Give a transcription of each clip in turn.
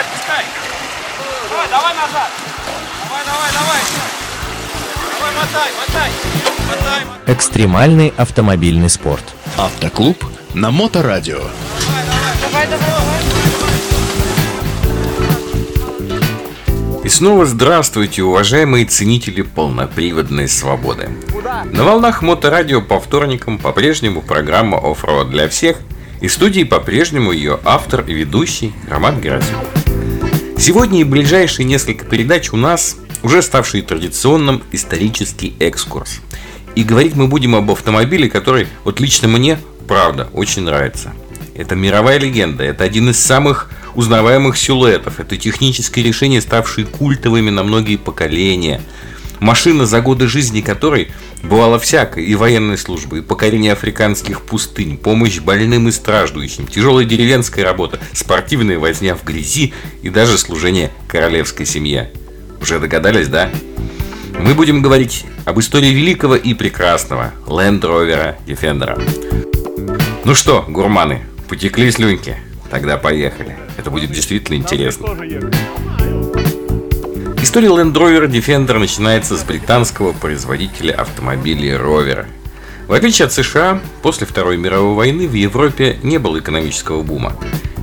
отпускай. Давай, давай назад. Давай, давай, давай. Давай, мотай, мотай. Мотай, мотай. Экстремальный автомобильный спорт. Автоклуб на Моторадио. Давай, давай, давай. И снова здравствуйте, уважаемые ценители полноприводной свободы. На волнах Моторадио по вторникам по-прежнему программа «Оффроуд для всех» и в студии по-прежнему ее автор и ведущий Роман Герасимов. Сегодня и ближайшие несколько передач у нас уже ставший традиционным исторический экскурс. И говорить мы будем об автомобиле, который вот лично мне, правда, очень нравится. Это мировая легенда, это один из самых узнаваемых силуэтов, это техническое решение, ставшее культовыми на многие поколения. Машина, за годы жизни которой бывало всякой, и военной службы, и покорение африканских пустынь, помощь больным и страждущим, тяжелая деревенская работа, спортивная возня в грязи и даже служение королевской семье. Уже догадались, да? Мы будем говорить об истории великого и прекрасного Land Rover Defender. Ну что, гурманы, потекли слюнки? Тогда поехали. Это будет действительно интересно. История Land Rover Defender начинается с британского производителя автомобилей Rover. В отличие от США, после Второй мировой войны в Европе не было экономического бума.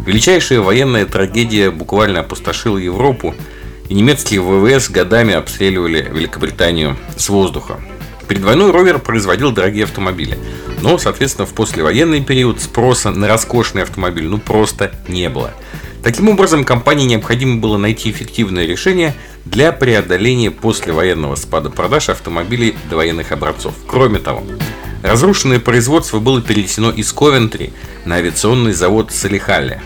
Величайшая военная трагедия буквально опустошила Европу, и немецкие ВВС годами обстреливали Великобританию с воздуха. Перед войной Ровер производил дорогие автомобили. Но, соответственно, в послевоенный период спроса на роскошный автомобиль ну просто не было. Таким образом, компании необходимо было найти эффективное решение для преодоления послевоенного спада продаж автомобилей довоенных образцов. Кроме того, разрушенное производство было перенесено из Ковентри на авиационный завод Салихалли,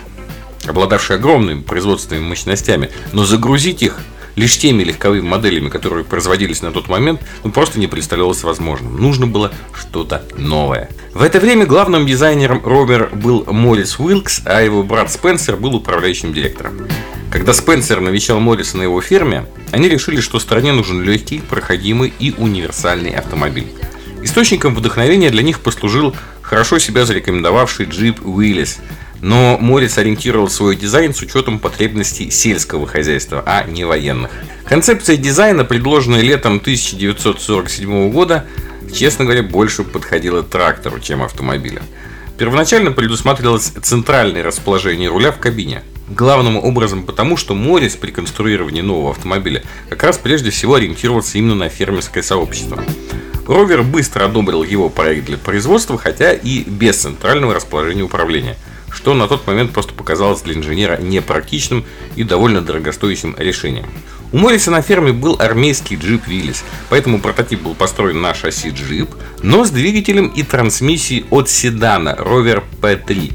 обладавший огромными производственными мощностями, но загрузить их лишь теми легковыми моделями, которые производились на тот момент, ну, просто не представлялось возможным. Нужно было что-то новое. В это время главным дизайнером Робер был Моррис Уилкс, а его брат Спенсер был управляющим директором. Когда Спенсер навещал Морриса на его ферме, они решили, что стране нужен легкий, проходимый и универсальный автомобиль. Источником вдохновения для них послужил хорошо себя зарекомендовавший джип Уиллис – но Морец ориентировал свой дизайн с учетом потребностей сельского хозяйства, а не военных. Концепция дизайна, предложенная летом 1947 года, честно говоря, больше подходила трактору, чем автомобилю. Первоначально предусматривалось центральное расположение руля в кабине. Главным образом потому, что Моррис при конструировании нового автомобиля как раз прежде всего ориентировался именно на фермерское сообщество. Ровер быстро одобрил его проект для производства, хотя и без центрального расположения управления – что на тот момент просто показалось для инженера непрактичным и довольно дорогостоящим решением. У Морриса на ферме был армейский джип Виллис, поэтому прототип был построен на шасси джип, но с двигателем и трансмиссией от седана Rover P3.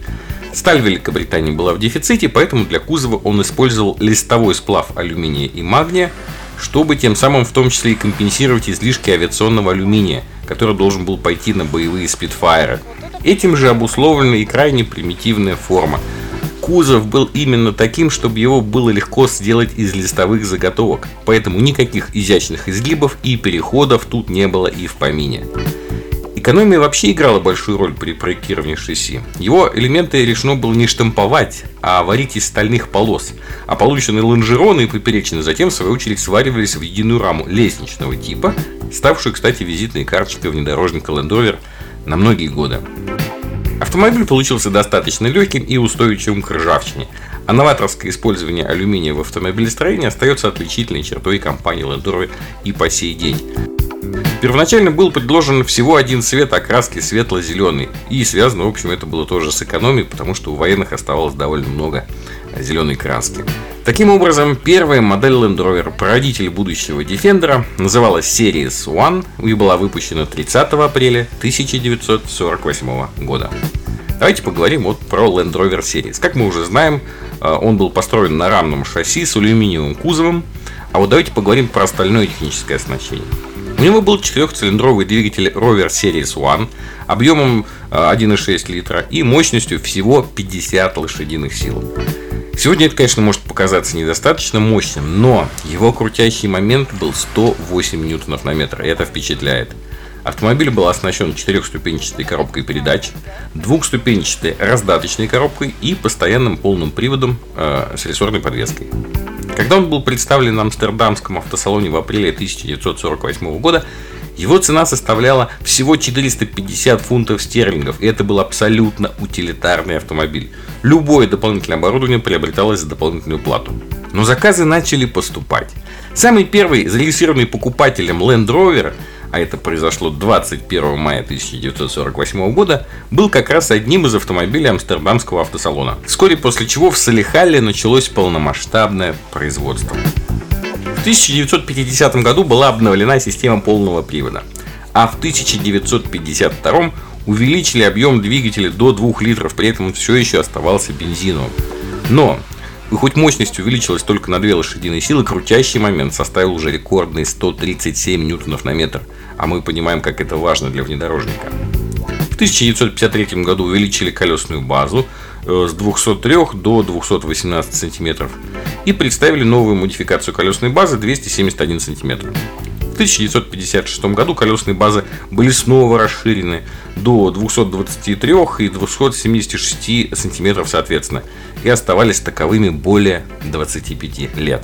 Сталь Великобритании была в дефиците, поэтому для кузова он использовал листовой сплав алюминия и магния, чтобы тем самым в том числе и компенсировать излишки авиационного алюминия, который должен был пойти на боевые спидфайры. Этим же обусловлена и крайне примитивная форма. Кузов был именно таким, чтобы его было легко сделать из листовых заготовок, поэтому никаких изящных изгибов и переходов тут не было и в помине. Экономия вообще играла большую роль при проектировании шасси. Его элементы решено было не штамповать, а варить из стальных полос, а полученные лонжероны и поперечины затем, в свою очередь, сваривались в единую раму лестничного типа, ставшую, кстати, визитной карточкой внедорожника Land Rover на многие годы. Автомобиль получился достаточно легким и устойчивым к ржавчине, а новаторское использование алюминия в автомобилестроении остается отличительной чертой компании Land Rover и по сей день. Первоначально был предложен всего один цвет окраски светло-зеленый. И связано, в общем, это было тоже с экономией, потому что у военных оставалось довольно много зеленой краски. Таким образом, первая модель Land Rover, породитель будущего Defender, называлась Series One и была выпущена 30 апреля 1948 года. Давайте поговорим вот про Land Rover Series. Как мы уже знаем, э, он был построен на рамном шасси с алюминиевым кузовом, а вот давайте поговорим про остальное техническое оснащение. У него был четырехцилиндровый двигатель Rover Series One объемом 1,6 э, литра и мощностью всего 50 лошадиных сил. Сегодня это, конечно, может показаться недостаточно мощным, но его крутящий момент был 108 ньютонов на метр, и это впечатляет. Автомобиль был оснащен четырехступенчатой коробкой передач, двухступенчатой раздаточной коробкой и постоянным полным приводом э, с рессорной подвеской. Когда он был представлен на Амстердамском автосалоне в апреле 1948 года, его цена составляла всего 450 фунтов стерлингов, и это был абсолютно утилитарный автомобиль. Любое дополнительное оборудование приобреталось за дополнительную плату. Но заказы начали поступать. Самый первый зарегистрированный покупателем Land Rover а это произошло 21 мая 1948 года, был как раз одним из автомобилей Амстердамского автосалона. Вскоре после чего в Салихале началось полномасштабное производство. В 1950 году была обновлена система полного привода, а в 1952 увеличили объем двигателя до 2 литров, при этом он все еще оставался бензиновым. Но и хоть мощность увеличилась только на 2 лошадиные силы, крутящий момент составил уже рекордные 137 ньютонов на метр. А мы понимаем, как это важно для внедорожника. В 1953 году увеличили колесную базу э, с 203 до 218 сантиметров и представили новую модификацию колесной базы 271 сантиметр. В 1956 году колесные базы были снова расширены до 223 и 276 сантиметров соответственно и оставались таковыми более 25 лет.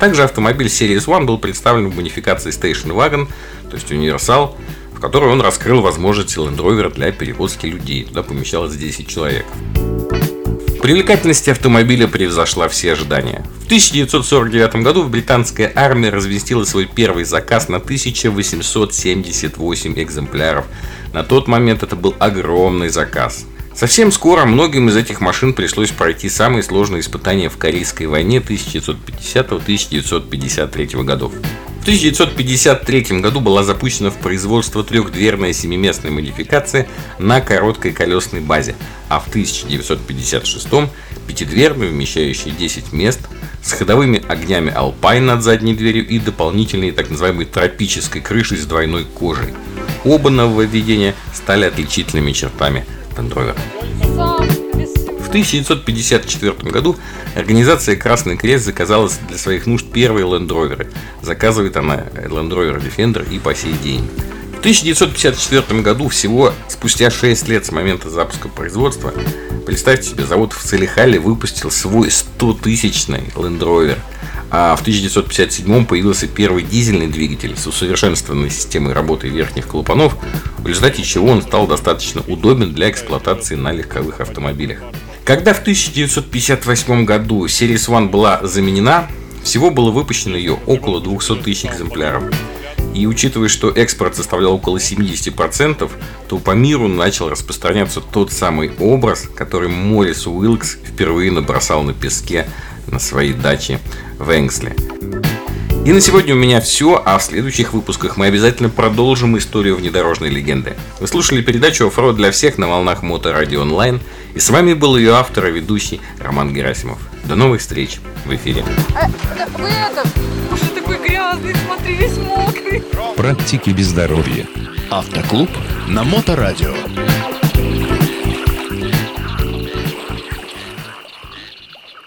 Также автомобиль Series One был представлен в модификации Station Wagon, то есть универсал, в которой он раскрыл возможности Land Rover для перевозки людей. Туда помещалось 10 человек. Привлекательность автомобиля превзошла все ожидания. В 1949 году британская армия разместила свой первый заказ на 1878 экземпляров. На тот момент это был огромный заказ. Совсем скоро многим из этих машин пришлось пройти самые сложные испытания в Корейской войне 1950-1953 годов. В 1953 году была запущена в производство трехдверная семиместная модификация на короткой колесной базе, а в 1956 пятидверную, вмещающая 10 мест, с ходовыми огнями Alpine над задней дверью и дополнительной так называемой тропической крышей с двойной кожей. Оба нововведения стали отличительными чертами Land Rover. В 1954 году организация Красный Крест заказала для своих нужд первые Rover. Заказывает она Land Rover Defender и по сей день. В 1954 году, всего спустя 6 лет с момента запуска производства, представьте себе, завод в Салихале выпустил свой 100-тысячный Land Rover – а в 1957 появился первый дизельный двигатель с усовершенствованной системой работы верхних клапанов, в результате чего он стал достаточно удобен для эксплуатации на легковых автомобилях. Когда в 1958 году Series One была заменена, всего было выпущено ее около 200 тысяч экземпляров. И учитывая, что экспорт составлял около 70%, то по миру начал распространяться тот самый образ, который Моррис Уилкс впервые набросал на песке на своей даче в Энгсли. И на сегодня у меня все, а в следующих выпусках мы обязательно продолжим историю внедорожной легенды. Вы слушали передачу «Оффроуд для всех» на волнах Моторадио Онлайн, и с вами был ее автор и ведущий Роман Герасимов. До новых встреч в эфире. А, вы это, уже такой грязный, смотри, весь мокрый. Практики без здоровья. Автоклуб на Моторадио.